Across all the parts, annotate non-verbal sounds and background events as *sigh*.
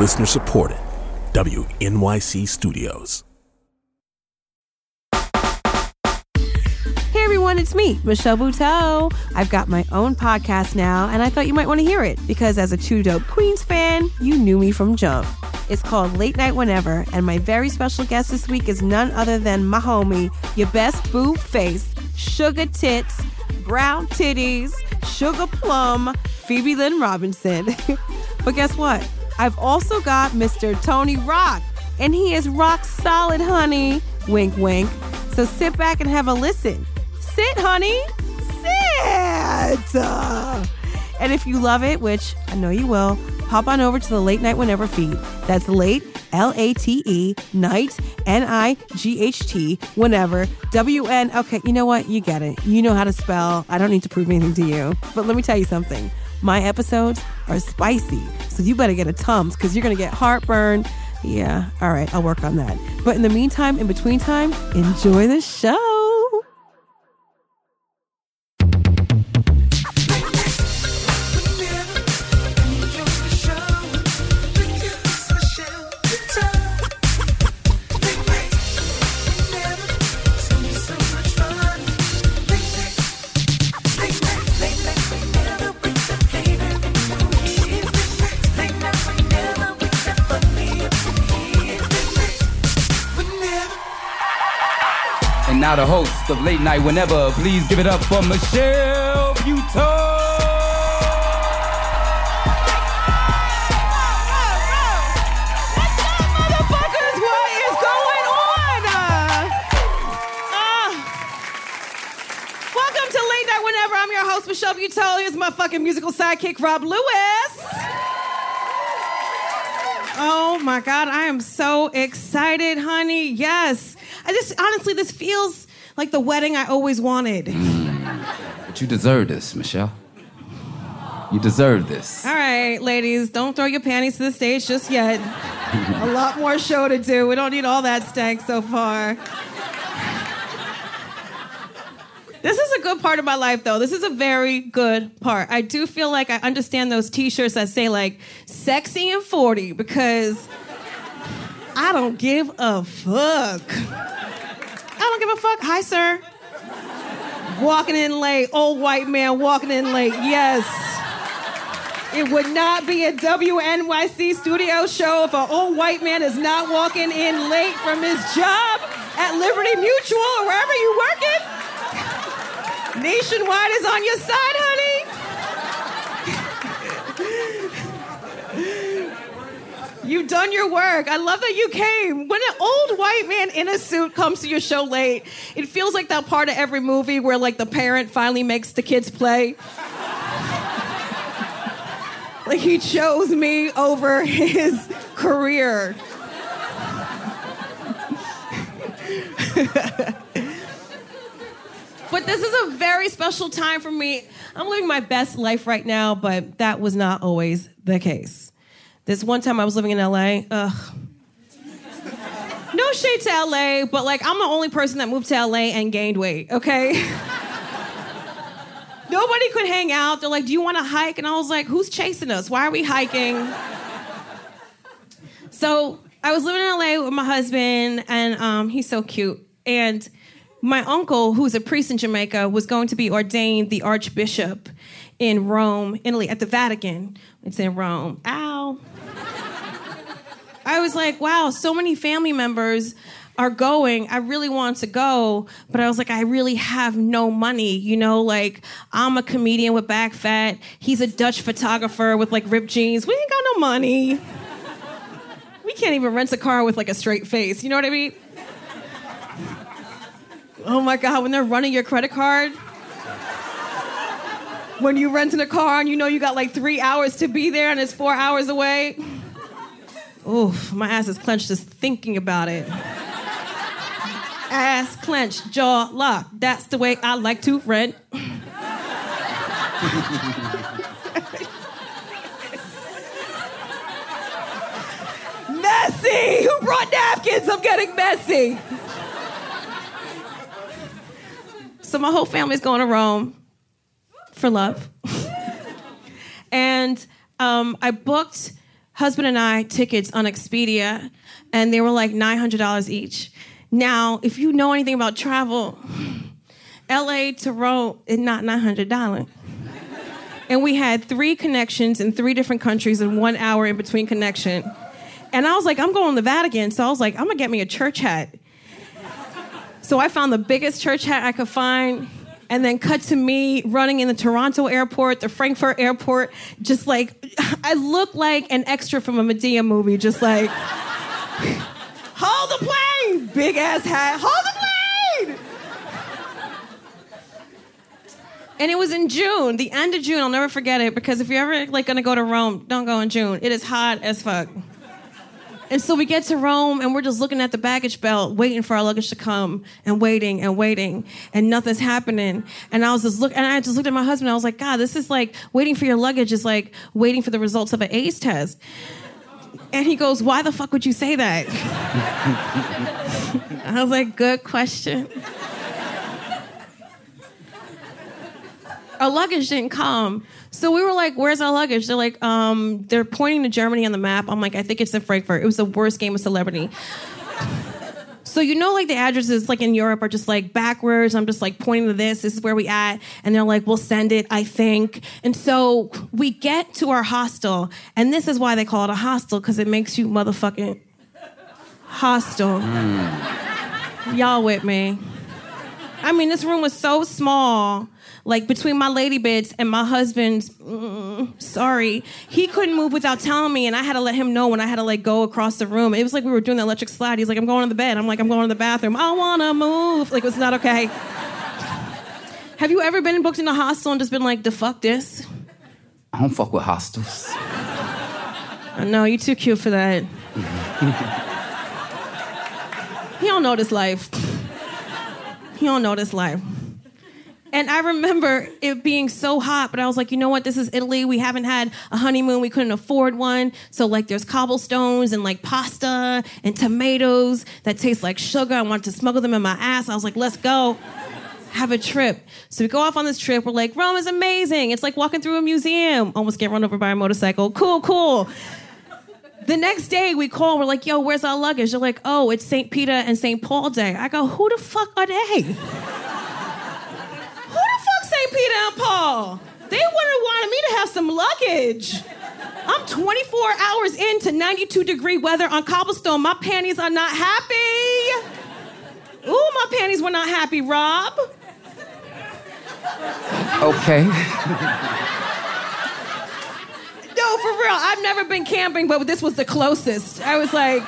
Listener supported. WNYC Studios. Hey everyone, it's me, Michelle Buteau. I've got my own podcast now, and I thought you might want to hear it because as a Two Dope Queens fan, you knew me from Jump. It's called Late Night Whenever, and my very special guest this week is none other than my homie, your best boo face, sugar tits, brown titties, sugar plum, Phoebe Lynn Robinson. *laughs* but guess what? I've also got Mr. Tony Rock, and he is rock solid, honey. Wink, wink. So sit back and have a listen. Sit, honey. Sit. Uh, and if you love it, which I know you will, hop on over to the Late Night Whenever feed. That's late, L A T E, night, N I G H T, whenever, W N. Okay, you know what? You get it. You know how to spell. I don't need to prove anything to you. But let me tell you something my episodes are spicy. So you better get a Tums because you're going to get heartburn. Yeah, all right, I'll work on that. But in the meantime, in between time, enjoy the show. Now the host of Late Night Whenever, please give it up for Michelle Buteau. What is going on? Welcome to Late Night Whenever. I'm your host, Michelle Buteau. Here's my fucking musical sidekick, Rob Lewis. Oh my God, I am so excited, honey. Yes. I just, honestly, this feels like the wedding I always wanted. Mm. But you deserve this, Michelle. You deserve this. All right, ladies, don't throw your panties to the stage just yet. a lot more show to do. We don't need all that stank so far. This is a good part of my life, though. This is a very good part. I do feel like I understand those t shirts that say, like, sexy and 40 because I don't give a fuck. I don't give a fuck. Hi, sir. Walking in late, old white man walking in late. Yes. It would not be a WNYC studio show if an old white man is not walking in late from his job at Liberty Mutual or wherever you working. Nationwide is on your side, honey. You've done your work. I love that you came. When an old white man in a suit comes to your show late, it feels like that part of every movie where like the parent finally makes the kids play. like he chose me over his career. But this is a very special time for me. I'm living my best life right now, but that was not always the case. This one time I was living in LA. Ugh. No shade to LA, but like I'm the only person that moved to LA and gained weight, okay? *laughs* Nobody could hang out. They're like, Do you want to hike? And I was like, Who's chasing us? Why are we hiking? so I was living in LA with my husband, and um, he's so cute. And my uncle, who's a priest in Jamaica, was going to be ordained the archbishop in Rome, Italy, at the Vatican. It's in Rome. Ow. I was like, wow, so many family members are going. I really want to go, but I was like, I really have no money. You know, like I'm a comedian with back fat. He's a Dutch photographer with like ripped jeans. We ain't got no money. We can't even rent a car with like a straight face. You know what I mean? Oh my God, when they're running your credit card. When you renting a car and you know you got like three hours to be there and it's four hours away. Oof, my ass is clenched just thinking about it. Ass clenched, jaw locked. That's the way I like to rent. messy! Who brought napkins? I'm getting messy. So my whole family's going to Rome for love. and um, I booked husband and I tickets on Expedia, and they were like $900 each. Now, if you know anything about travel, LA to Rome is not $900. And we had three connections in three different countries and one hour in between connection. And I was like, I'm going to the Vatican. So I was like, I'm going to get me a church hat. So I found the biggest church hat I could find and then cut to me running in the Toronto airport, the Frankfurt airport, just like I look like an extra from a Madea movie, just like hold the plane, big ass hat, hold the plane. And it was in June, the end of June. I'll never forget it because if you're ever like gonna go to Rome, don't go in June. It is hot as fuck. And so we get to Rome and we're just looking at the baggage belt, waiting for our luggage to come and waiting and waiting and nothing's happening. And I was just look and I just looked at my husband. I was like, God, this is like waiting for your luggage is like waiting for the results of an AIDS test. And he goes, Why the fuck would you say that? *laughs* I was like, Good question. Our luggage didn't come. So we were like, "Where's our luggage?" They're like, um, "They're pointing to Germany on the map." I'm like, "I think it's in Frankfurt." It was the worst game of celebrity. So you know, like the addresses, like in Europe, are just like backwards. I'm just like pointing to this. This is where we at, and they're like, "We'll send it." I think, and so we get to our hostel, and this is why they call it a hostel because it makes you motherfucking hostile. Y'all with me? I mean, this room was so small like between my lady bits and my husband's mm, sorry he couldn't move without telling me and i had to let him know when i had to like go across the room. It was like we were doing the electric slide. He's like i'm going to the bed. I'm like i'm going to the bathroom. I want to move. Like it was not okay. *laughs* Have you ever been booked in a hostel and just been like the fuck this? I don't fuck with hostels. no you're too cute for that. *laughs* He don't know this life. He don't know this life and I remember it being so hot, but I was like, you know what? This is Italy. We haven't had a honeymoon. We couldn't afford one. So, like, there's cobblestones and like pasta and tomatoes that taste like sugar. I wanted to smuggle them in my ass. I was like, let's go have a trip. So we go off on this trip. We're like, Rome is amazing. It's like walking through a museum. Almost get run over by a motorcycle. Cool, cool. The next day we call, we're like, yo, where's our luggage? They're like, oh, it's St. Peter and St. Paul Day. I go, who the fuck are they? Peter and Paul. They would have wanted me to have some luggage. I'm 24 hours into 92 degree weather on cobblestone. My panties are not happy. Ooh, my panties were not happy, Rob. Okay. No, for real. I've never been camping, but this was the closest. I was like,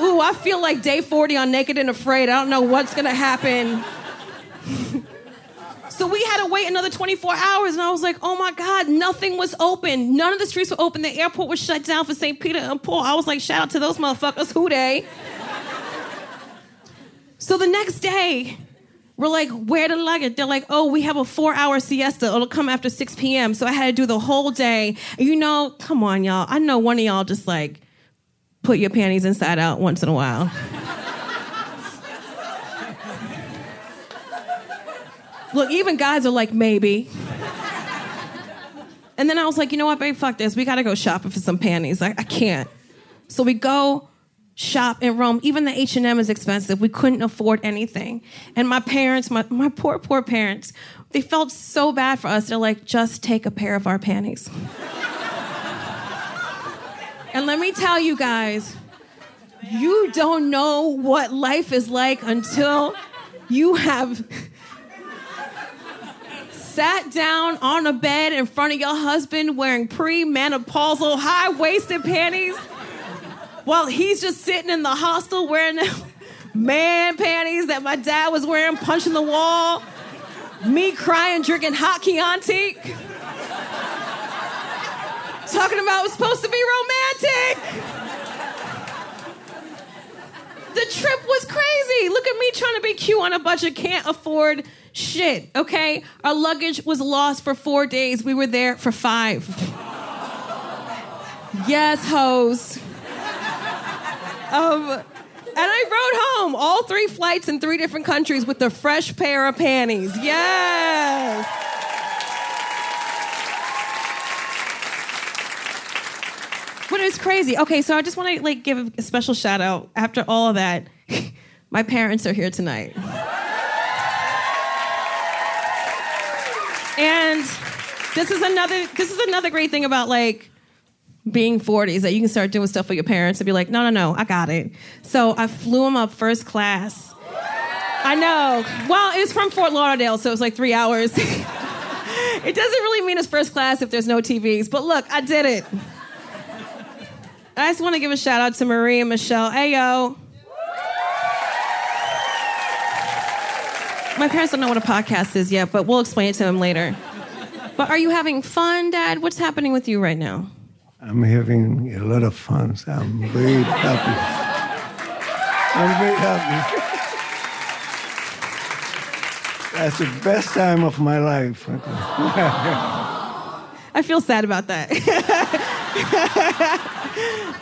ooh, I feel like day 40 on Naked and Afraid. I don't know what's gonna happen. *laughs* So we had to wait another 24 hours, and I was like, oh my God, nothing was open. None of the streets were open. The airport was shut down for St. Peter and Paul. I was like, shout out to those motherfuckers. Who they? so the next day, we're like, where the luggage? They're like, oh, we have a four hour siesta. It'll come after 6 p.m. So I had to do the whole day. You know, come on, y'all. I know one of y'all just like put your panties inside out once in a while. Look, even guys are like, maybe. And then I was like, you know what, babe, fuck this. We gotta go shopping for some panties. I, I can't. So we go shop in Rome. Even the H&M is expensive. We couldn't afford anything. And my parents, my, my poor, poor parents, they felt so bad for us. They're like, just take a pair of our panties. and let me tell you guys, you don't know what life is like until you have sat down on a bed in front of your husband wearing pre-menopausal high-waisted panties while he's just sitting in the hostel wearing man panties that my dad was wearing, punching the wall, me crying, drinking hot Chianti, talking about it was supposed to be romantic. The trip was crazy. Look at me trying to be cute on a budget, can't afford shit, okay? Our luggage was lost for four days. We were there for five. yes, hoes. Um, and I rode home all three flights in three different countries with a fresh pair of panties. Yes. But is crazy. Okay, so I just want to like give a special shout out. After all of that, *laughs* my parents are here tonight. And this is another this is another great thing about like being 40 is that you can start doing stuff for your parents and be like, no, no, no, I got it. So I flew them up first class. I know. Well, it's from Fort Lauderdale, so it was like three hours. *laughs* it doesn't really mean it's first class if there's no TVs, but look, I did it. I just want to give a shout out to Marie and Michelle. Hey, My parents don't know what a podcast is yet, but we'll explain it to them later. But are you having fun, Dad? What's happening with you right now? I'm having a lot of fun. So I'm very happy. I'm very happy. That's the best time of my life. I feel sad about that.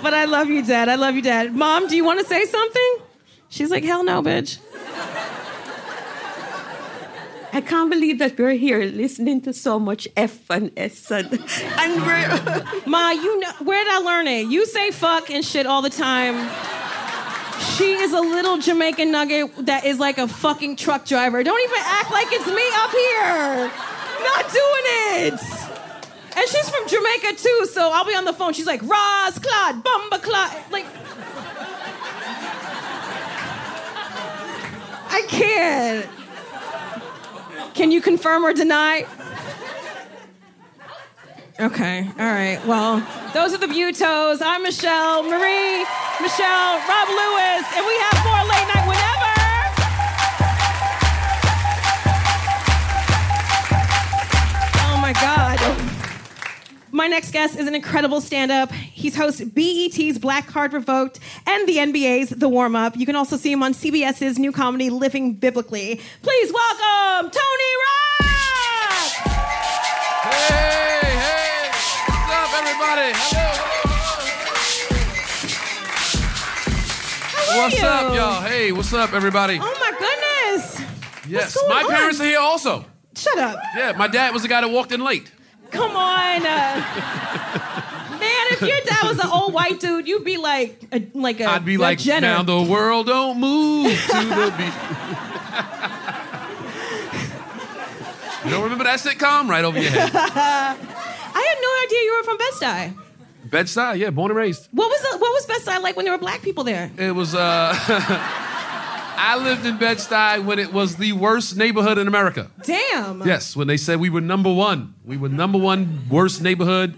but I love you, Dad. I love you, Dad. Mom, do you want to say something? She's like, hell no, bitch. I can't believe that we're here listening to so much F and S and, and we're *laughs* Ma, you know where did I learn it? You say fuck and shit all the time. She is a little Jamaican nugget that is like a fucking truck driver. Don't even act like it's me up here. Not doing it. And she's from Jamaica too, so I'll be on the phone. She's like, Ross Claude, Bumba Claude. Like, I can't. Can you confirm or deny? Okay, all right. Well, those are the Buteaus. I'm Michelle, Marie, Michelle, Rob Lewis, and we have more late night whenever. Oh my God. My next guest is an incredible stand up. He's host BET's Black Card Revoked and the NBA's The Warm Up. You can also see him on CBS's new comedy Living Biblically. Please welcome Tony Rock! Hey, hey, what's up, everybody? Hello, How are What's you? up, y'all? Hey, what's up, everybody? Oh my goodness. yes, my on? parents are here also. Shut up. Yeah, my dad was the guy that walked in late. Come on. Uh, *laughs* man, if your dad was an old white dude, you'd be like a, like a I'd be a like, Jenner. now the world don't move to the *laughs* beat. you don't remember that sitcom? Right over your head. *laughs* I had no idea you were from Bed-Stuy. Bed-Stuy, yeah, born and raised. What was the, what was Bed-Stuy like when there were black people there? It was, uh, *laughs* I lived in Bed-Stuy when it was the worst neighborhood in America. Damn. Yes, when they said we were number one. We were number one worst neighborhood.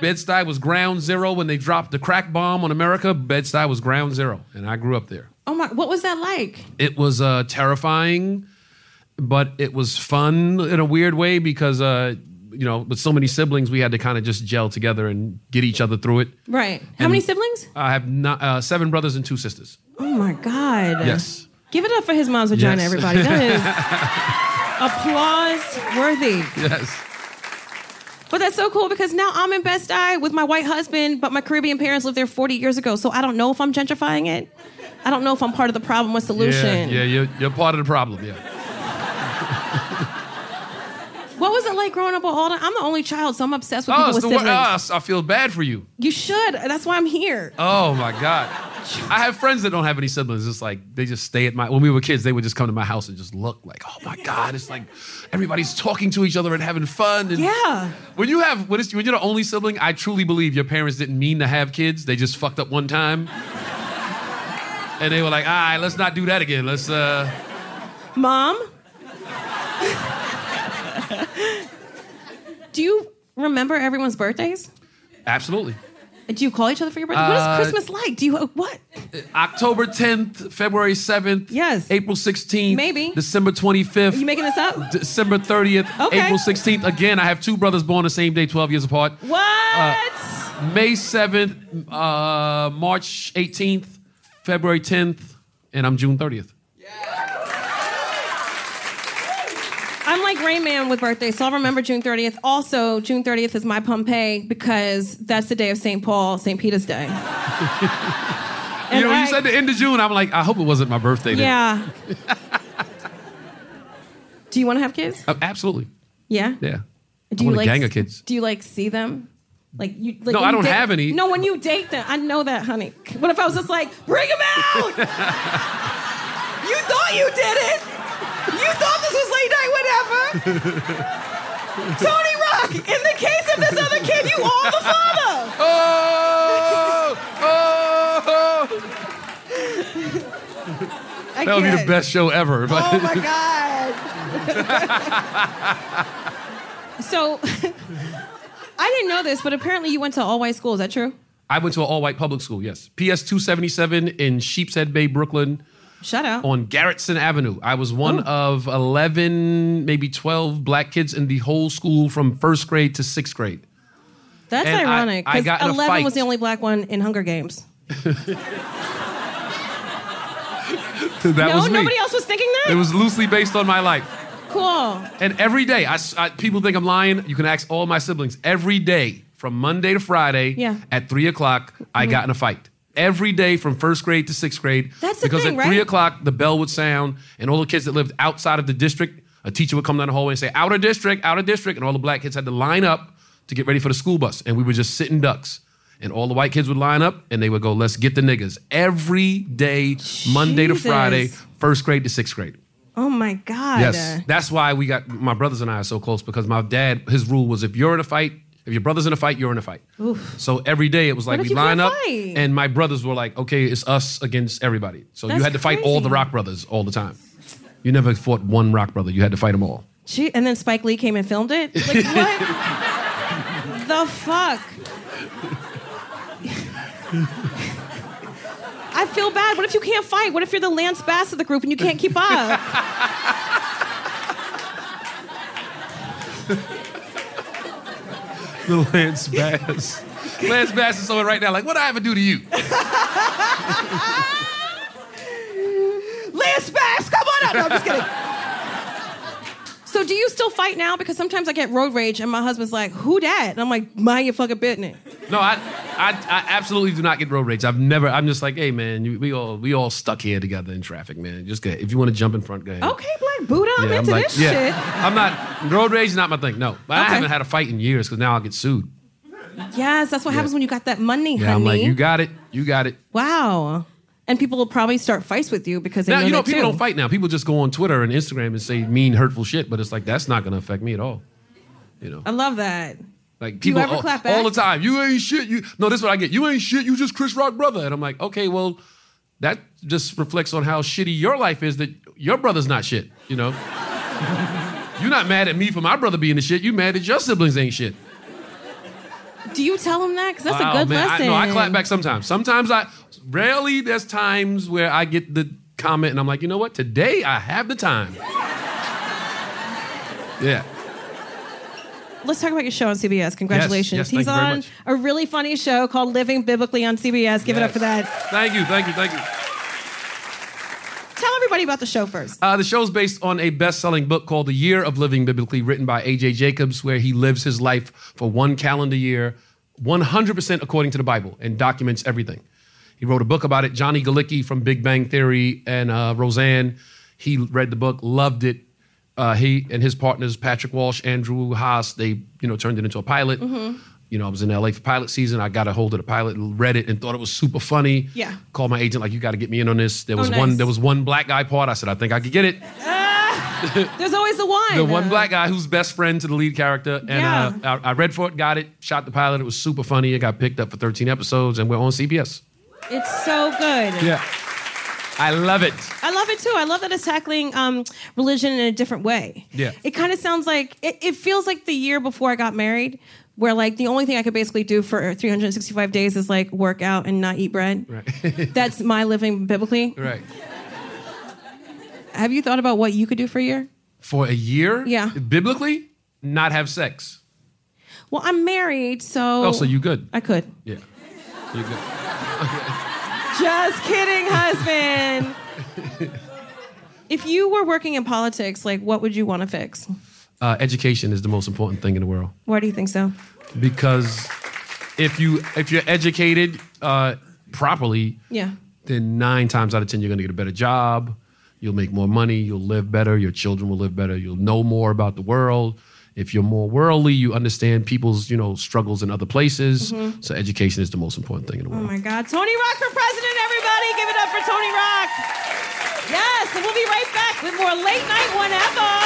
Bed-Stuy was ground zero when they dropped the crack bomb on America. Bed-Stuy was ground zero, and I grew up there. Oh my, what was that like? It was uh, terrifying, but it was fun in a weird way because, uh, you know, with so many siblings, we had to kind of just gel together and get each other through it. Right. How And- many siblings? I have not, uh, seven brothers and two sisters. Oh my God. Yes. Give it up for his mom's vagina, Yes. everybody. That is *laughs* applause worthy. Yes. But that's so cool because now I'm in Bed-Stuy with my white husband, but my Caribbean parents lived there 40 years ago. So I don't know if I'm gentrifying it. I don't know if I'm part of the problem or solution. Yeah, yeah, you're, you're part of the problem. Yeah. What was it like growing up with the? I'm the only child, so I'm obsessed with Oh, people with the siblings. worst. I feel bad for you. You should. That's why I'm here. Oh my god. I have friends that don't have any siblings. It's like they just stay at my. When we were kids, they would just come to my house and just look like, oh my god, it's like everybody's talking to each other and having fun. And Yeah. When you have when, when you're the only sibling, I truly believe your parents didn't mean to have kids. They just fucked up one time, and they were like, all right, let's not do that again. Let's. uh Mom? Do you remember everyone's birthdays? Absolutely. Do you call each other for your birthday? what Uh, is Christmas like? Do you what? October 10th, February 7th. Yes. April 16th. Maybe. December 25th. Are you making this up? December 30th, Okay. April 16th. Again, I have two brothers born the same day, 12 years apart. What? May 7th, uh, March 18th, February 10th, and I'm June 30th. Like Rain Man with birthdays, so I'll remember June 30th. Also, June 30th is my Pompeii because that's the day of St. Paul, St. Peter's Day. *laughs* you know, when I- you said the end of June, I'm like, I hope it wasn't my birthday. then. Yeah. *laughs* Do you want to have kids? Uh, absolutely. Yeah. Yeah. Do I you like a gang of kids. Do you like see them? Like you. Like No, I don't date- have any. No, when you date them, I know that, honey. What if I was just like, bring them out? *laughs* you thought you did it. You thought this was late night, whatever. Tony Rock. In the case of this other kid, you are the father. Oh, oh, I that would be the best show ever. But Oh my god. *laughs* so, *laughs* I didn't know this, but apparently you went to all white school. Is that true? I went to an all-white public school. Yes, PS 277 in Sheepshead Bay, Brooklyn. Shut out. on Gerritsen Avenue. I was one of 11, maybe 12 black kids in the whole school from first grade to sixth grade. That's and ironic I because got in Eleven was the only black one in Hunger Games. *laughs* That no, was me. nobody else was thinking that. It was loosely based on my life. cool. And every day, I, I- people think I'm lying. You can ask all my siblings. Every day, from Monday to Friday, Yeah. Mm-hmm. at three o'clock, I got in a fight. Every day from first grade to sixth grade. That's because thing, at three right? o'clock the bell would sound, and all the kids that lived outside of the district, a teacher would come down the hallway and say, "Outer district, outer district," and all the black kids had to line up to get ready for the school bus, and we were just sitting ducks. And all the white kids would line up, and they would go, "Let's get the niggas." Every day, Monday to Friday, first grade to sixth grade. Oh my god. Yes, that's why we got my brothers and I are so close because my dad, his rule was if you're in a fight, if your brother's in a fight, you're in a fight. So every day it was like we line up, fight? and my brothers were like, okay, it's us against everybody. So you had to fight all the. Rock brothers all the time. You never fought one Rock brother. You had to fight them all. Gee, and then Spike Lee came and filmed it. Like *laughs* what? the fuck. I feel bad. What if you can't fight? What if you're the Lance Bass of the group and you can't keep up? *laughs* The *laughs* Lance Bass. Lance Bass is someone right now like, what I ever do to you? *laughs* Lance Bass, come on out. No, I'm just kidding. *laughs* So do you still fight now? Because sometimes I get road rage and my husband's like, who that? And I'm like, mind your fucking business. No, I, I, I absolutely do not get road rage. I've never. I'm just like, hey man, you, we all we all stuck here together in traffic, man. Just go. If you want to jump in front, go ahead. Okay, Black Buddha, I'm Yeah, into like, this yeah. shit. I'm not road rage is not my thing. No, but I haven't had a fight in years because now I'll get sued. Yes, that's what happens when you got that money, Yeah, honey. I'm like, you got it, you got it. wow. And people will probably start fights with you because they Now know you know people too. don't fight now. People just go on Twitter and Instagram and say mean, hurtful shit. But it's like that's not going to affect me at all. You know, I love that. like people ever all, clap back? all the time. You ain't shit. You no, this is what I get. You ain't shit. You just Chris Rock brother. And I'm like, okay, well, that just reflects on how shitty your life is. That your brother's not shit. You know, *laughs* you're not mad at me for my brother being the shit. You mad that your siblings ain't shit. Do you tell them that? Because that's a good man. lesson. I, no, I clap back sometimes. Sometimes I, rarely there's times where I get the comment and I'm like, you know what? Today I have the time. Yeah. Let's talk about your show on CBS. Congratulations. yes, thank He's on a really funny show called Living Biblically on CBS. Give it up for that. Thank you, thank you, thank you. Tell everybody about the show first. Uh, the show's based on a best-selling book called The Year of Living Biblically, written by A.J. Jacobs, where he lives his life for one calendar year, 100% according to the Bible, and documents everything. He wrote a book about it. Johnny Galecki from Big Bang Theory and uh, Roseanne, he read the book, loved it. Uh, he and his partners, Patrick Walsh, Andrew Haas, they you know turned it into a pilot. Mm-hmm. You know, I was in LA for pilot season. I got a hold of the pilot, read it, and thought it was super funny. Yeah. Called my agent like, "You got to get me in on this." There was Oh, nice. one. There was one black guy part. I said, "I think I could get it." *laughs* *laughs* There's always the one. The one black guy who's best friend to the lead character, and Yeah. uh, I, I read for it, got it, shot the pilot. It was super funny. It got picked up for 13 episodes, and we're on CBS. It's so good. Yeah, I love it. I love it too. I love that it's tackling um, religion in a different way. Yeah. It kind of sounds like it, it feels like the year before I got married, where like the only thing I could basically do for 365 days is like work out and not eat bread. Right, *laughs* That's my living biblically. right. Have you thought about what you could do for a year? For a year, Yeah. biblically, not have sex. Well, I'm married, so. Oh, so you good? I could. Yeah, you good. *laughs* Just kidding, husband. if you were working in politics, like what would you want to fix? Uh, education is the most important thing in the world. Why do you think so? because if you if you're educated uh, properly, Yeah. then nine times out of ten you're going to get a better job. You'll make more money. You'll live better. Your children will live better. You'll know more about the world. If you're more worldly, you understand people's, you know, struggles in other places. Mm-hmm. So education is the most important thing in the world. Oh my God. Tony Rock for president, everybody. Give it up for Tony Rock. Yes, and we'll be right back with more late night whenever.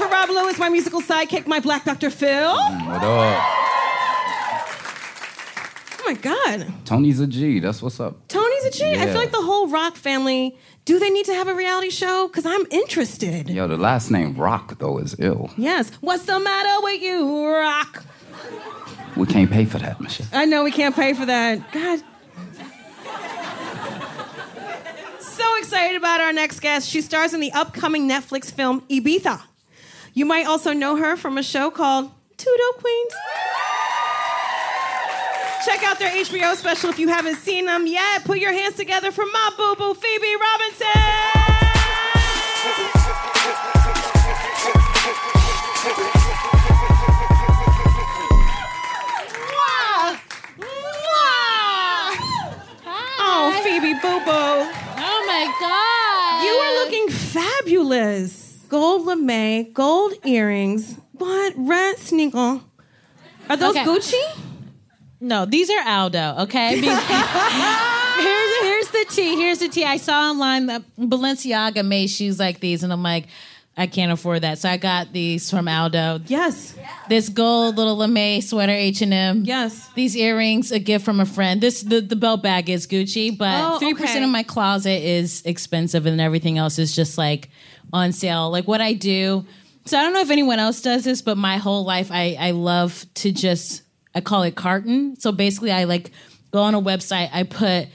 Up for Rob Lewis, my musical sidekick, my black Dr. Phil. What up? Oh my God. Tony's a G. That's what's up. Tony's a G. I Yeah. feel like the whole Rock family, do they need to have a reality show? Because I'm interested. Yo, the last name Rock though is ill. Yes. What's the matter with you, Rock? We can't pay for that, Michelle. I know we can't pay for that. God. So excited about our next guest. She stars in the upcoming Netflix film Ibiza. You might also know her from a show called Dope Queens. Check out their HBO special if you haven't seen them yet. Put your hands together for my boo boo, Phoebe Robinson. Mwah! Mwah! Oh, Phoebe Boo Boo. Oh my god. You are looking fabulous. Gold lame, gold earrings, what red sneaker? Are those Okay. Gucci? No, these are Aldo, okay? *laughs* Here's, here's the tea. Here's the tea. I saw online that Balenciaga made shoes like these, and I'm like, I can't afford that. So I got these from Aldo. Yes. This gold little lame sweater, H&M. Yes. These earrings, a gift from a friend. This the, the belt bag is Gucci, Oh, but three percent okay. of my closet is expensive, and everything else is just like on sale. Like what I do. So I don't know if anyone else does this, but my whole life I I love to just I call it carton. So basically, I like go on a website. I put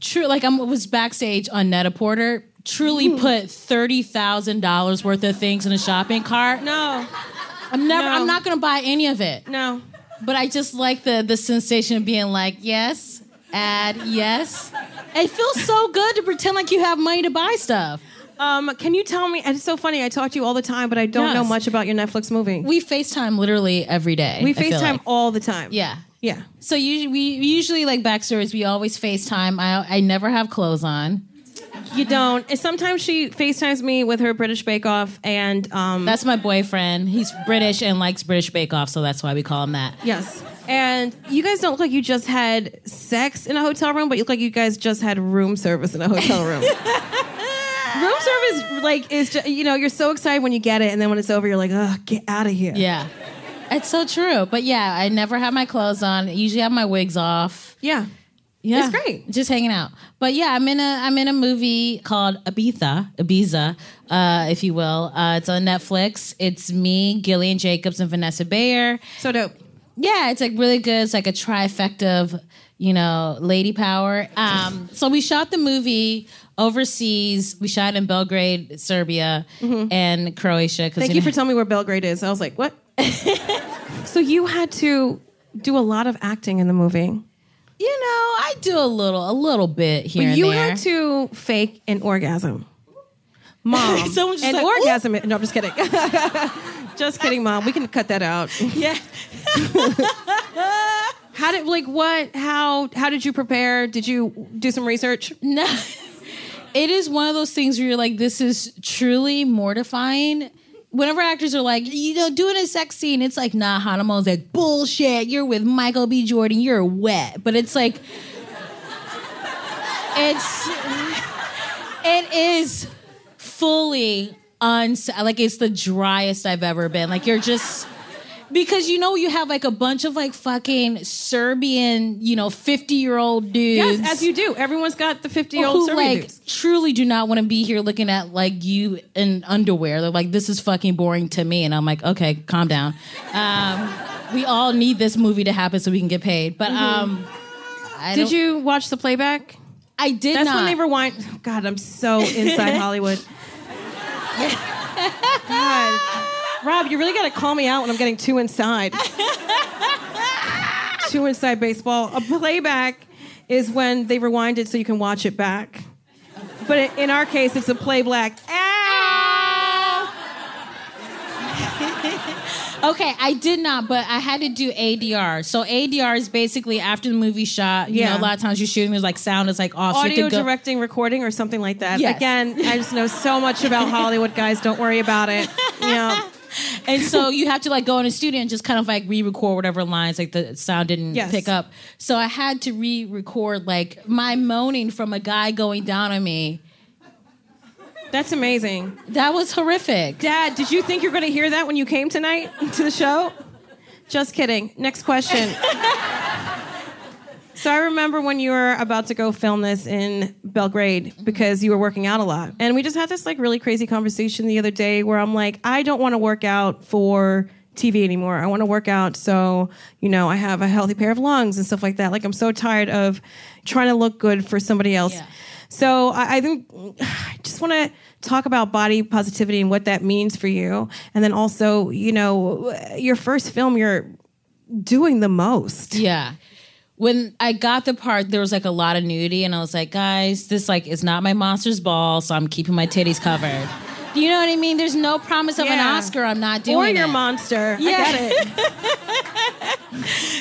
true like I was backstage on Net-a-Porter. Truly hmm. put thirty thousand dollars worth of things in a shopping cart. No. I'm never. No. I'm not gonna buy any of it. No. But I just like the the sensation of being like, yes, add, yes. It feels so good to pretend like you have money to buy stuff. Um, can you tell me? It's so funny. I talk to you all the time, but I don't Yes. know much about your Netflix movie. We FaceTime literally every day. We FaceTime like. all the time. Yeah. Yeah. So usually, we usually like backstories. We always FaceTime. I I never have clothes on. You don't. And sometimes she FaceTimes me with her British Bake Off, and um, That's my boyfriend. He's British and likes British Bake Off, so that's why we call him that. yes. And you guys don't look like you just had sex in a hotel room, but you look like you guys just had room service in a hotel room. *laughs* room service, like, is just, you know, you're so excited when you get it, and then when it's over, you're like, ugh, get out of here. Yeah. It's so true. But yeah, I never have my clothes on. I usually have my wigs off. Yeah. Yeah, It's great. Just hanging out. But yeah, I'm in a I'm in a movie called Ibiza, Ibiza, uh, if you will. Uh, it's on Netflix. It's me, Gillian Jacobs, and Vanessa Bayer. So dope. Yeah, it's like really good. It's like a trifecta of you know lady power. Um, so we shot the movie overseas. We shot in Belgrade, Serbia, and Croatia. Mm-hmm. Thank you for telling me where Belgrade is. I was like, what? *laughs* so you had to do a lot of acting in the movie. You know, I do a little, a little bit here. But you there. had to fake an orgasm. Mom. *laughs* Someone just an like, orgasm. No, I'm just kidding. *laughs* just kidding, Mom. We can cut that out. Yeah. How did like what how how did you prepare? Did you do some research? *laughs* No. It is one of those things where you're like, this is truly mortifying. Whenever actors are like, you know, doing a sex scene, it's like, nah, Hanamo's like, bullshit. You're with Michael B. Jordan. You're wet. But it's like, it's, it is fully uns, like, it's the driest I've ever been. Like, you're just, because you know, you have like a bunch of like fucking Serbian, you know, 50 year old dudes Yes, as you do. Everyone's got the 50 year old who Serbian like dudes. truly do not want to be here looking at like you in underwear. They're like, this is fucking boring to me, and I'm like, okay, calm down. Um, we all need this movie to happen so we can get paid. But um, I Did you watch the playback? I did not. That's not. when they rewind. God, I'm so inside *laughs* Hollywood. *laughs* God. Rob, you really got to call me out when I'm getting too inside. *laughs* too inside baseball. A playback is when they rewind it so you can watch it back. But in our case, it's a play black. Ah! *laughs* Okay, I did not, but I had to do ADR. So ADR is basically after the movie shot. You Yeah. know, a lot of times you're shooting, there's like sound is like off. you Audio go- directing, recording, or something like that. Yes. Again, I just know so much about *laughs* Hollywood, guys. Don't worry about it. You know, *laughs* and so you have to like go in a studio and just kind of like re-record whatever lines like the sound didn't Yes. pick up. So I had to re-record like my moaning from a guy going down on me. that's amazing. That was horrific. Dad, did you think you were going to hear that when you came tonight to the show? Just kidding. Next question. *laughs* so I remember when you were about to go film this in Belgrade mm-hmm. because you were working out a lot. And we just had this like really crazy conversation the other day where I'm like, I don't want to work out for TV anymore. I want to work out so, you know, I have a healthy pair of lungs and stuff like that. Like I'm so tired of trying to look good for somebody else. Yeah. So I, I think I just want to talk about body positivity and what that means for you, and then also, you know, your first film, you're doing the most. Yeah. When I got the part, there was like a lot of nudity, and I was like, guys, this like is not my monster's ball, so I'm keeping my titties covered. Do you know what I mean? There's no promise of an Oscar. I'm not doing Or your it. monster. Yeah. I get it. *laughs*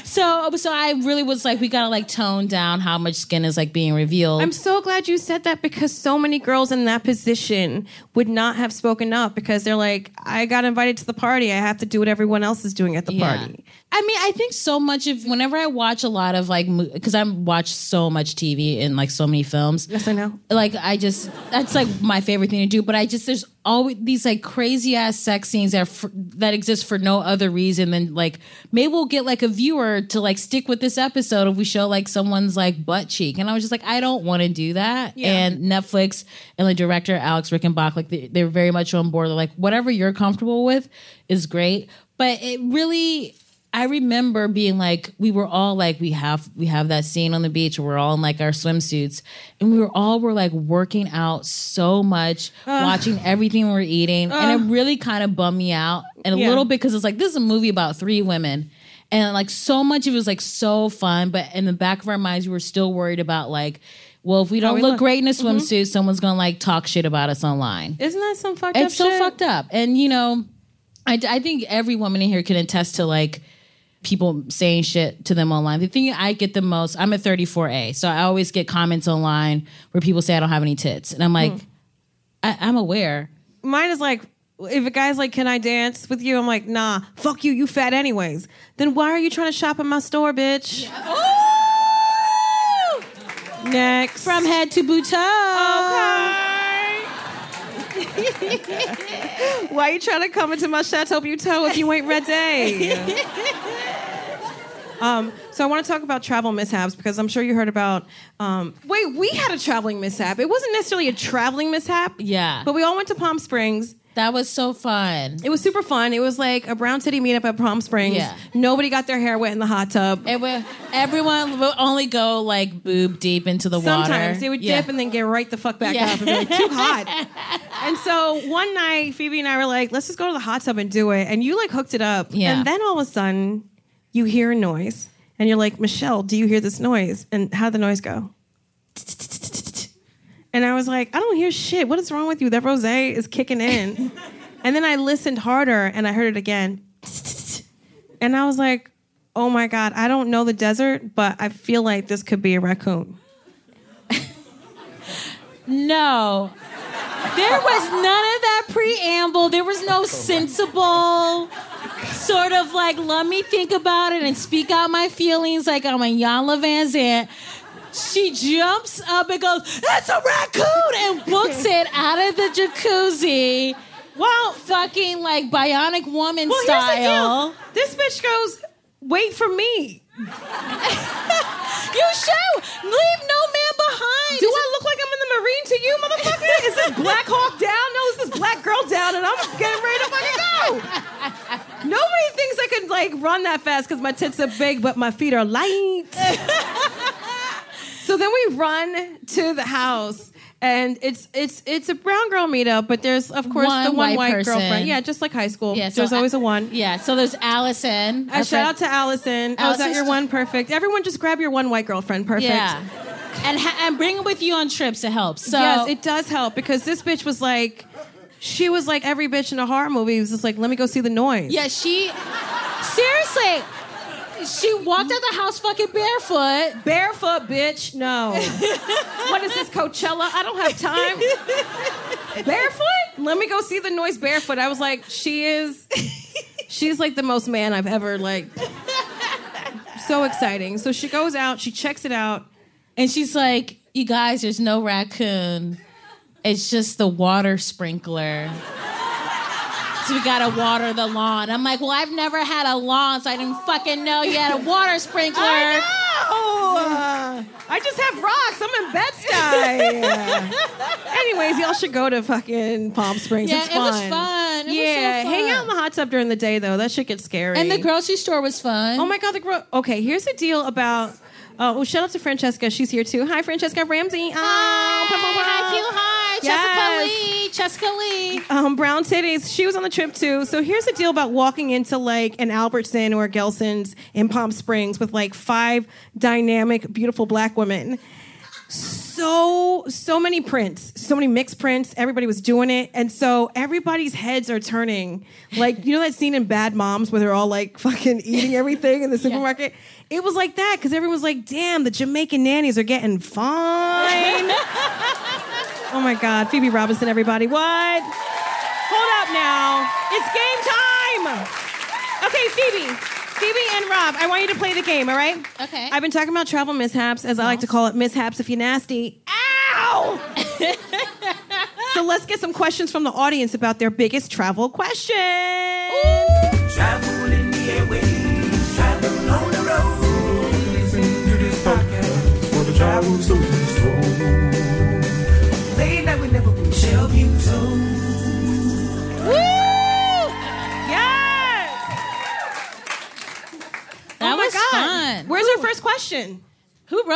So, so I really was like, we gotta like tone down how much skin is like being revealed. I'm so glad you said that because so many girls in that position would not have spoken up because they're like, I got invited to the party. I have to do what everyone else is doing at the Yeah. party. I mean, I think so much of whenever I watch a lot of like, because I watch so much TV and like so many films. Yes, I know. Like, I just, that's like my favorite thing to do. But I just, there's always these like crazy ass sex scenes that, f- that exist for no other reason than like, maybe we'll get like a viewer to like stick with this episode if we show like someone's like butt cheek. And I was just like, I don't want to do that. Yeah. And Netflix and the director, Alex Richanbach, like they, they're very much on board. They're like, whatever you're comfortable with is great. But it really, I remember being like, we were all like, we have we have that scene on the beach where we're all in like our swimsuits, and we were all were like working out so much, watching everything we're eating, and it really kind of bummed me out, and a Yeah. little bit because it's like this is a movie about three women, and like so much of it was like so fun, but in the back of our minds, we were still worried about like. Well, if we don't we look look. great in a mm-hmm. swimsuit, someone's gonna like talk shit about us online. Isn't that some fucked up It's so shit? fucked up. And you know, I, I think every woman in here can attest to like people saying shit to them online. The thing I get the most, I'm a 34A, so I always get comments online where people say I don't have any tits, and I'm like, I, I'm aware. Mine is like, if a guy's like, "Can I dance with you?" I'm like, "Nah, fuck you, you fat anyways." Then why are you trying to shop in my store, bitch? Next, From head to boot toe. *laughs* why are you trying to come into my Chateau Buteau if you ain't ready? *laughs* um, so I want to talk about travel mishaps because I'm sure you heard about. Um, wait, we had a traveling mishap. It wasn't necessarily a traveling mishap. Yeah. but we all went to Palm Springs. That was so fun. It was super fun. It was like a Brown City meetup at Palm Springs. Yeah. Nobody got their hair wet in the hot tub. It would, everyone would only go like boob deep into the water. Sometimes they would Yeah. dip and then get right the fuck back Yeah. up and be like, too hot. *laughs* and so one night, Phoebe and I were like, let's just go to the hot tub and do it. And you like hooked it up. Yeah. And then all of a sudden, you hear a noise. And you're like, Michelle, do you hear this noise? And how'd the noise go? And I was like, I don't hear shit. What is wrong with you? That rose is kicking in. *laughs* and then I listened harder and I heard it again. And I was like, oh my God, I don't know the desert, but I feel like this could be a raccoon. *laughs* No. There was none of that preamble. There was no sensible sort of like, let me think about it and speak out my feelings like I'm Iyanla Vanzant. She jumps up and goes, That's a raccoon! and books it out of the jacuzzi. Well, fucking like bionic woman Well, style. here's the deal. This bitch goes, wait for me. *laughs* You should leave no man behind. Do I look like I'm in the Marine to you, motherfucker? Is this Black Hawk down? No, it's this Black Girl down, and I'm getting ready to fucking go. Nobody thinks I could like run that fast because my tits are big, but my feet are light. *laughs* so then we run to the house, And it's it's it's a brown girl meetup, but there's of course One the one white white, person. girlfriend. Yeah, just like high school. Yeah, so there's always a one. Yeah, so there's Allison. Uh, shout out to Allison. I was at Allison's your one perfect. Everyone just grab your one white girlfriend. Perfect. Yeah. And, ha- and bring it with you on trips. It helps. So yes, it does help because this bitch was like, she was like every bitch in a horror movie. was just like, let me go see the noise. Yeah, she seriously. She walked out the house fucking barefoot. Barefoot, bitch. No. *laughs* what is this, Coachella? I don't have time. barefoot? Let me go see the noise barefoot. I was like, she is, she's like the most man I've ever like. So exciting. So she goes out, she checks it out. And she's like, You guys, there's no raccoon. It's just the water sprinkler. So we gotta water the lawn. I'm like, Well, I've never had a lawn, so I didn't fucking know you had a water sprinkler. I know. I just have rocks. I'm in Bed-Stuy. *laughs* Anyways, y'all should go to fucking Palm Springs. Yeah, it's it fun. was fun. It was so yeah, hang out in the hot tub during the day though. That shit gets scary. And the grocery store was fun. Oh my god, the gro- okay. Here's the deal about. Uh, well, shout out to Franchesca. She's here too. Hi, Franchesca Ramsey. Oh, Hi, pa- pa- pa. hi, Yes. Jessica Lee, Jessica Lee. Um, brown titties. She was on the trip too. So here's the deal about walking into like an Albertson or a Gelson's in Palm Springs with like five dynamic, beautiful black women. So so many prints, so many mixed prints. Everybody was doing it, and so everybody's heads are turning. Like you know that scene in Bad Moms where they're all like fucking eating everything in the *laughs* supermarket. It was like that because everyone was like, "Damn, the Jamaican nannies are getting fine." *laughs* Oh my God, Phoebe Robinson, everybody. What? Hold up now. It's game time. Okay, Phoebe. Phoebe and Rob, I want you to play the game, all right? Okay. I've been talking about travel mishaps, as I like to call it, mishaps if you're nasty. Ow! *laughs* so let's get some questions from the audience about their biggest travel question. Travel in the airways,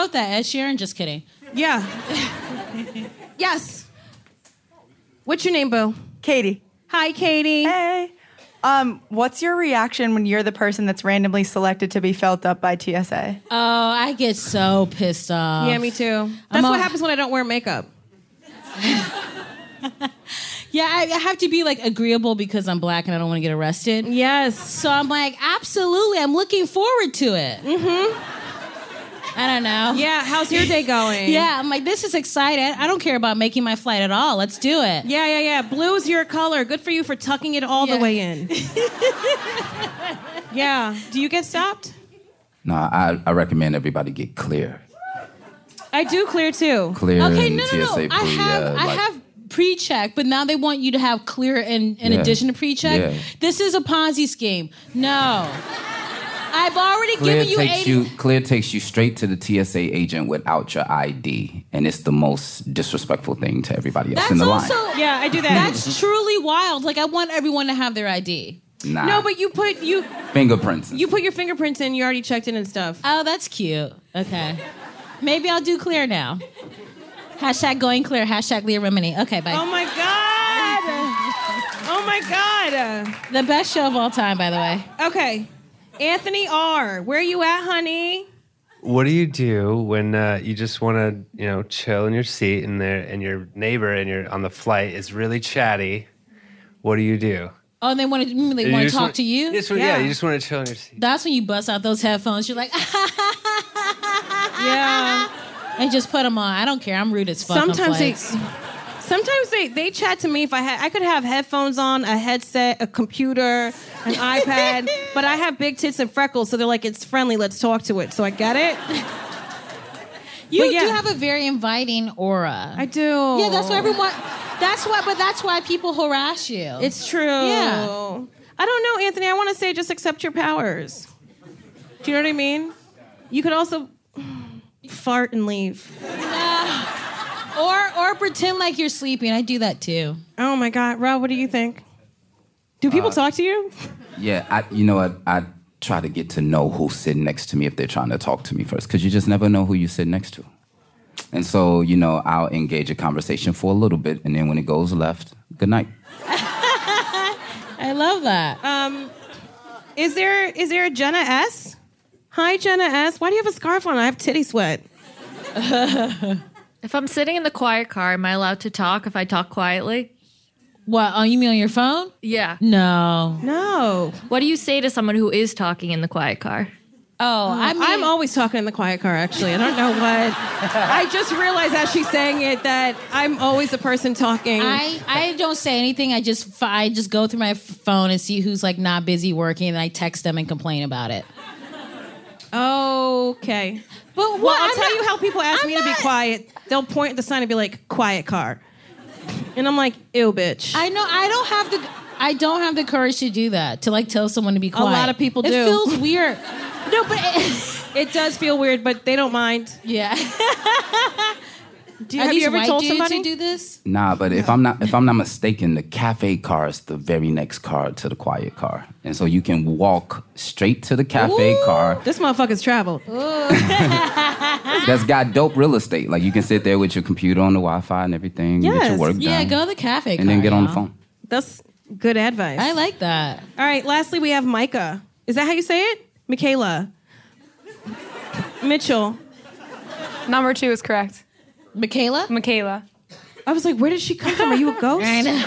wrote that? Ed Sheeran? Just kidding. Yeah. *laughs* yes. What's your name, Boo? Katie. Hi, Katie. Hey. Um, what's your reaction when you're the person that's randomly selected to be felt up by TSA? Oh, I get so pissed off. Yeah, me too. That's I'm what all- happens when I don't wear makeup. *laughs* Yeah, I I have to be like agreeable because I'm black and I don't want to get arrested. Yes. So I'm like, absolutely, I'm looking forward to it. Mm-hmm. I don't know. Yeah, how's your day going? *laughs* Yeah, I'm like, this is exciting. I don't care about making my flight at all. Let's do it. Yeah, yeah, yeah. Blue's your color. Good for you for tucking it all Yeah. the way in. *laughs* yeah. Do you get stopped? No, I, I recommend everybody get clear. I do clear too. Clear Okay, no, no, no. TSA I have, uh, I like- have pre-check, but now they want you to have clear in, in Yeah. addition to pre-check. Yeah. This is a Ponzi scheme. No. I've already Clear given you takes 80. you Clear takes you straight to the TSA agent without your ID, and it's the most disrespectful thing to everybody else That's in the also line. Yeah, I do that. That's truly wild. Like I want everyone to have their ID. Nah, no, but you put you fingerprints. you put your fingerprints in. You already checked in and stuff. Oh, that's cute. Okay. Maybe I'll do clear now. Hashtag going clear. Hashtag Leah Remini. Okay, bye. Oh my god. *laughs* Oh my god. the best show of all time, by the way. Okay. Anthony R. Where are you at, honey? What do you do when uh, you just want to, you know, chill in your seat and there and your neighbor and you're on the flight is really chatty? What do you do? Oh, and they want to they want to talk wanna- to you. you just wanna- yeah. you just want to chill in your seat. That's when you bust out those headphones. You're like, *laughs* Yeah. and just put them on. I don't care. I'm rude as fuck. on Sometimes they flights. Sometimes they, they chat to me if I had I could have headphones on, a headset, a computer, an iPad, *laughs* but I have big tits and freckles, so they're like, it's friendly, let's talk to it. So I get it. You yeah. do have a very inviting aura. I do. Yeah, that's why everyone. That's why, but that's why people harass you. It's true. Yeah. I don't know, Anthony. I want to say just accept your powers. Do you know what I mean? You could also *sighs* fart and leave. Or or pretend like you're sleeping. I do that too. Oh my God, Rob, what do you think? Do people talk to you? Yeah, I, you know what? I try to get to know who's sitting next to me if they're trying to talk to me first, because you just never know who you sit next to. And so, you know, I'll engage a conversation for a little bit, and then when it goes left, good night. *laughs* I love that. Um, is there is there a Jenna S? Hi, Jenna S. Why do you have a scarf on? I have titty sweat. *laughs* If I'm sitting in the quiet car, am I allowed to talk if I talk quietly? What? Oh, you mean on your phone? Yeah. No. No. What do you say to someone who is talking in the quiet car? Oh, I I'm, mean, I'm always talking in the quiet car. Actually, I don't know what. I just realized as she's saying it that I'm always the person talking. I, I don't say anything. I just I just go through my phone and see who's like not busy working, and I text them and complain about it. Okay. But Well. I'll I'm tell not- you how people ask I'm me to be quiet. They'll point at the sign and be like, "Quiet car," and I'm like, "Ew, bitch." I know I don't have the I don't have the courage to do that to like tell someone to be quiet. A lot of people do. It feels weird. *laughs* no, but it does feel weird, but they don't mind. yeah. *laughs* Do you, Are have you ever white told dudes somebody? who do this? Nah, but if I'm not if I'm not mistaken, the cafe car is the very next car to the quiet car, and so you can walk straight to the cafe car This motherfucker's traveled. *laughs* that's got dope real estate. Like you can sit there with your computer on the Wi-Fi and everything, get Yes. your work Yeah, done, go to the cafe and then car, get on the y'all. phone. That's good advice. I like that. All right, lastly, we have Micah. Is that how you say it? Michaela. Mitchell. Number two is correct. Michaela? Michaela. I was like, where did she come from? Are you a *laughs* ghost? I know.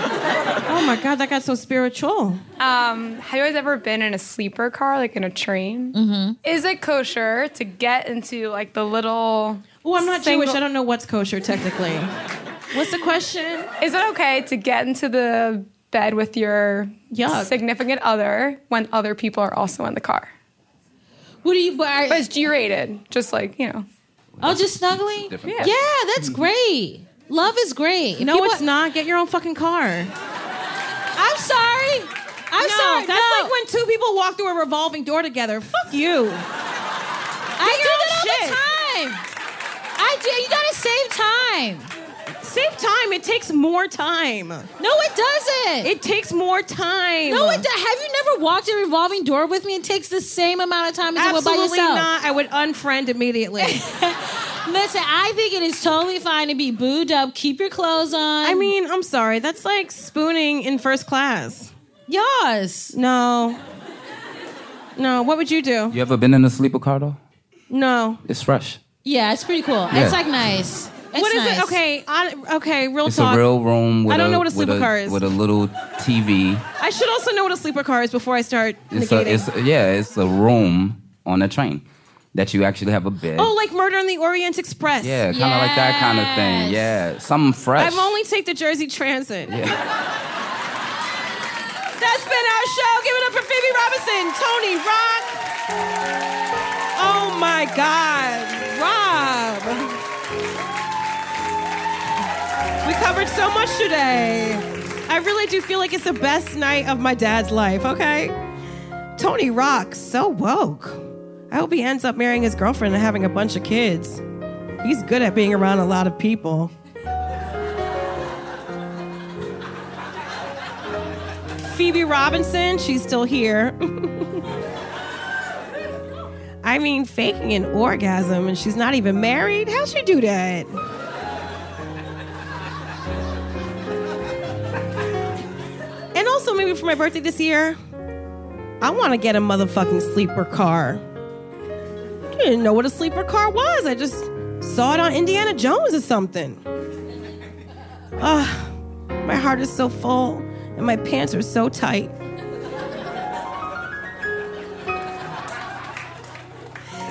Oh my God, that got so spiritual. Um, have you guys ever been in a sleeper car, like in a train? Mm-hmm. Is it kosher to get into like the little? Oh, I'm not single- Jewish. I don't know what's kosher technically. What's the question? Is it okay to get into the bed with your Yuck. significant other when other people are also in the car? What do you? But are, But it's G-rated, just like you know. Oh, just snuggling. Yeah. Yeah, that's great. Love is great. If No, people- it's not. Get your own fucking car. I'm sorry. I'm no, sorry. that's no. like when two people walk through a revolving door together. Fuck you. I Get do your that own all shit. the time. I do. You gotta save time. Save time. It takes more time. No, it doesn't. It takes more time. no, it. do- Have you never walked a revolving door with me? It takes the same amount of time as it would by Absolutely yourself. not. I would unfriend immediately. *laughs* Listen, I think it is totally fine to be booed up. Keep your clothes on. I mean, I'm sorry. That's like spooning in first class. yes. No. No. What would you do? You ever been in a sleeper car though? No. It's fresh. Yeah, it's pretty cool. Yeah. It's like nice. It's what is nice. it? Okay. On, okay. Real It's talk. It's a real room. With I don't a, know what a with sleeper car is. With a little TV. I should also know what a sleeper car is before I start It's negating. a, it's yeah, it's a room on a train that you actually have a bed. oh, like Murder on the Orient Express. yeah, kind of like that kind of thing. Yeah, something fresh. I've only take the Jersey Transit. yeah. *laughs* That's been our show. Give it up for Phoebe Robinson, Tony Rock. Oh my God, Rob. We covered so much today. I really do feel like it's the best night of my dad's life, okay? Tony Rock, so woke. I hope he ends up marrying his girlfriend and having a bunch of kids. He's good at being around a lot of people. Phoebe Robinson, she's still here. *laughs* I mean, faking an orgasm and she's not even married? How'd she do that? And also, maybe for my birthday this year, I want to get a motherfucking sleeper car. Didn't know what a sleeper car was. I just saw it on Indiana Jones or something. Ah, my heart is so full and my pants are so tight.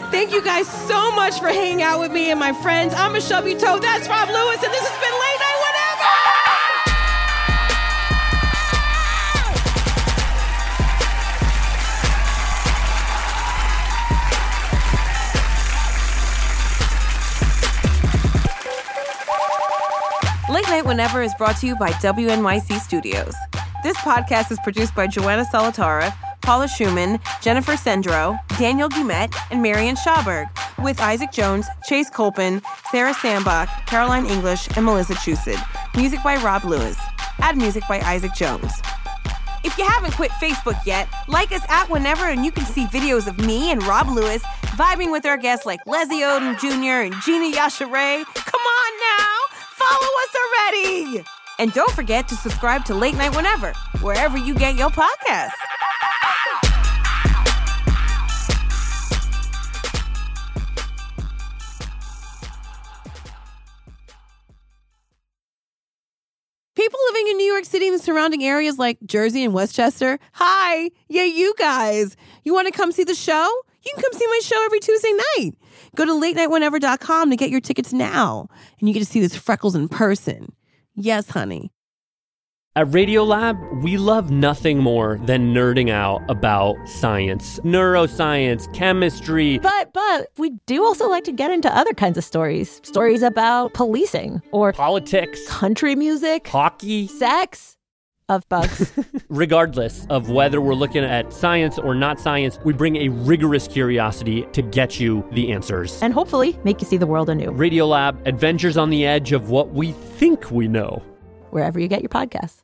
Thank you guys so much for hanging out with me and my friends. I'm Michelle Buteau. That's Rob Lewis, and this has Whenever is brought to you by WNYC Studios. This podcast is produced by Joanna Salatara, Paula Szuchman, Jennifer Sendro, Daniel Gumet, and Marion Schauberg, with Isaac Jones, Chase Colpin, Sarah Sandbach, Caroline English, and Melissa Chusid. Music by Rob Lewis. Add music by Isaac Jones. If you haven't quit Facebook yet, like us at Whenever and you can see videos of me and Rob Lewis vibing with our guests like Leslie Odom Jr. and Gina Yashere. Come on now, follow us already. And don't forget to subscribe to Late Night Whenever, wherever you get your podcasts. People living in New York City and the surrounding areas like Jersey and Westchester, hi, yeah, you guys. You want to come see the show? You can come see my show every Tuesday night. Go to latenightwhenever.com to get your tickets now, and you get to see this Freckles in person. Yes, honey. At Radiolab, we love nothing more than nerding out about science, neuroscience, chemistry. But but we do also like to get into other kinds of stories. Stories about policing or politics, country music, hockey, sex of bugs. *laughs* Regardless of whether we're looking at science or not science, we bring a rigorous curiosity to get you the answers. and hopefully make you see the world anew. Radiolab, adventures on the edge of what we think we know. Wherever you get your podcasts.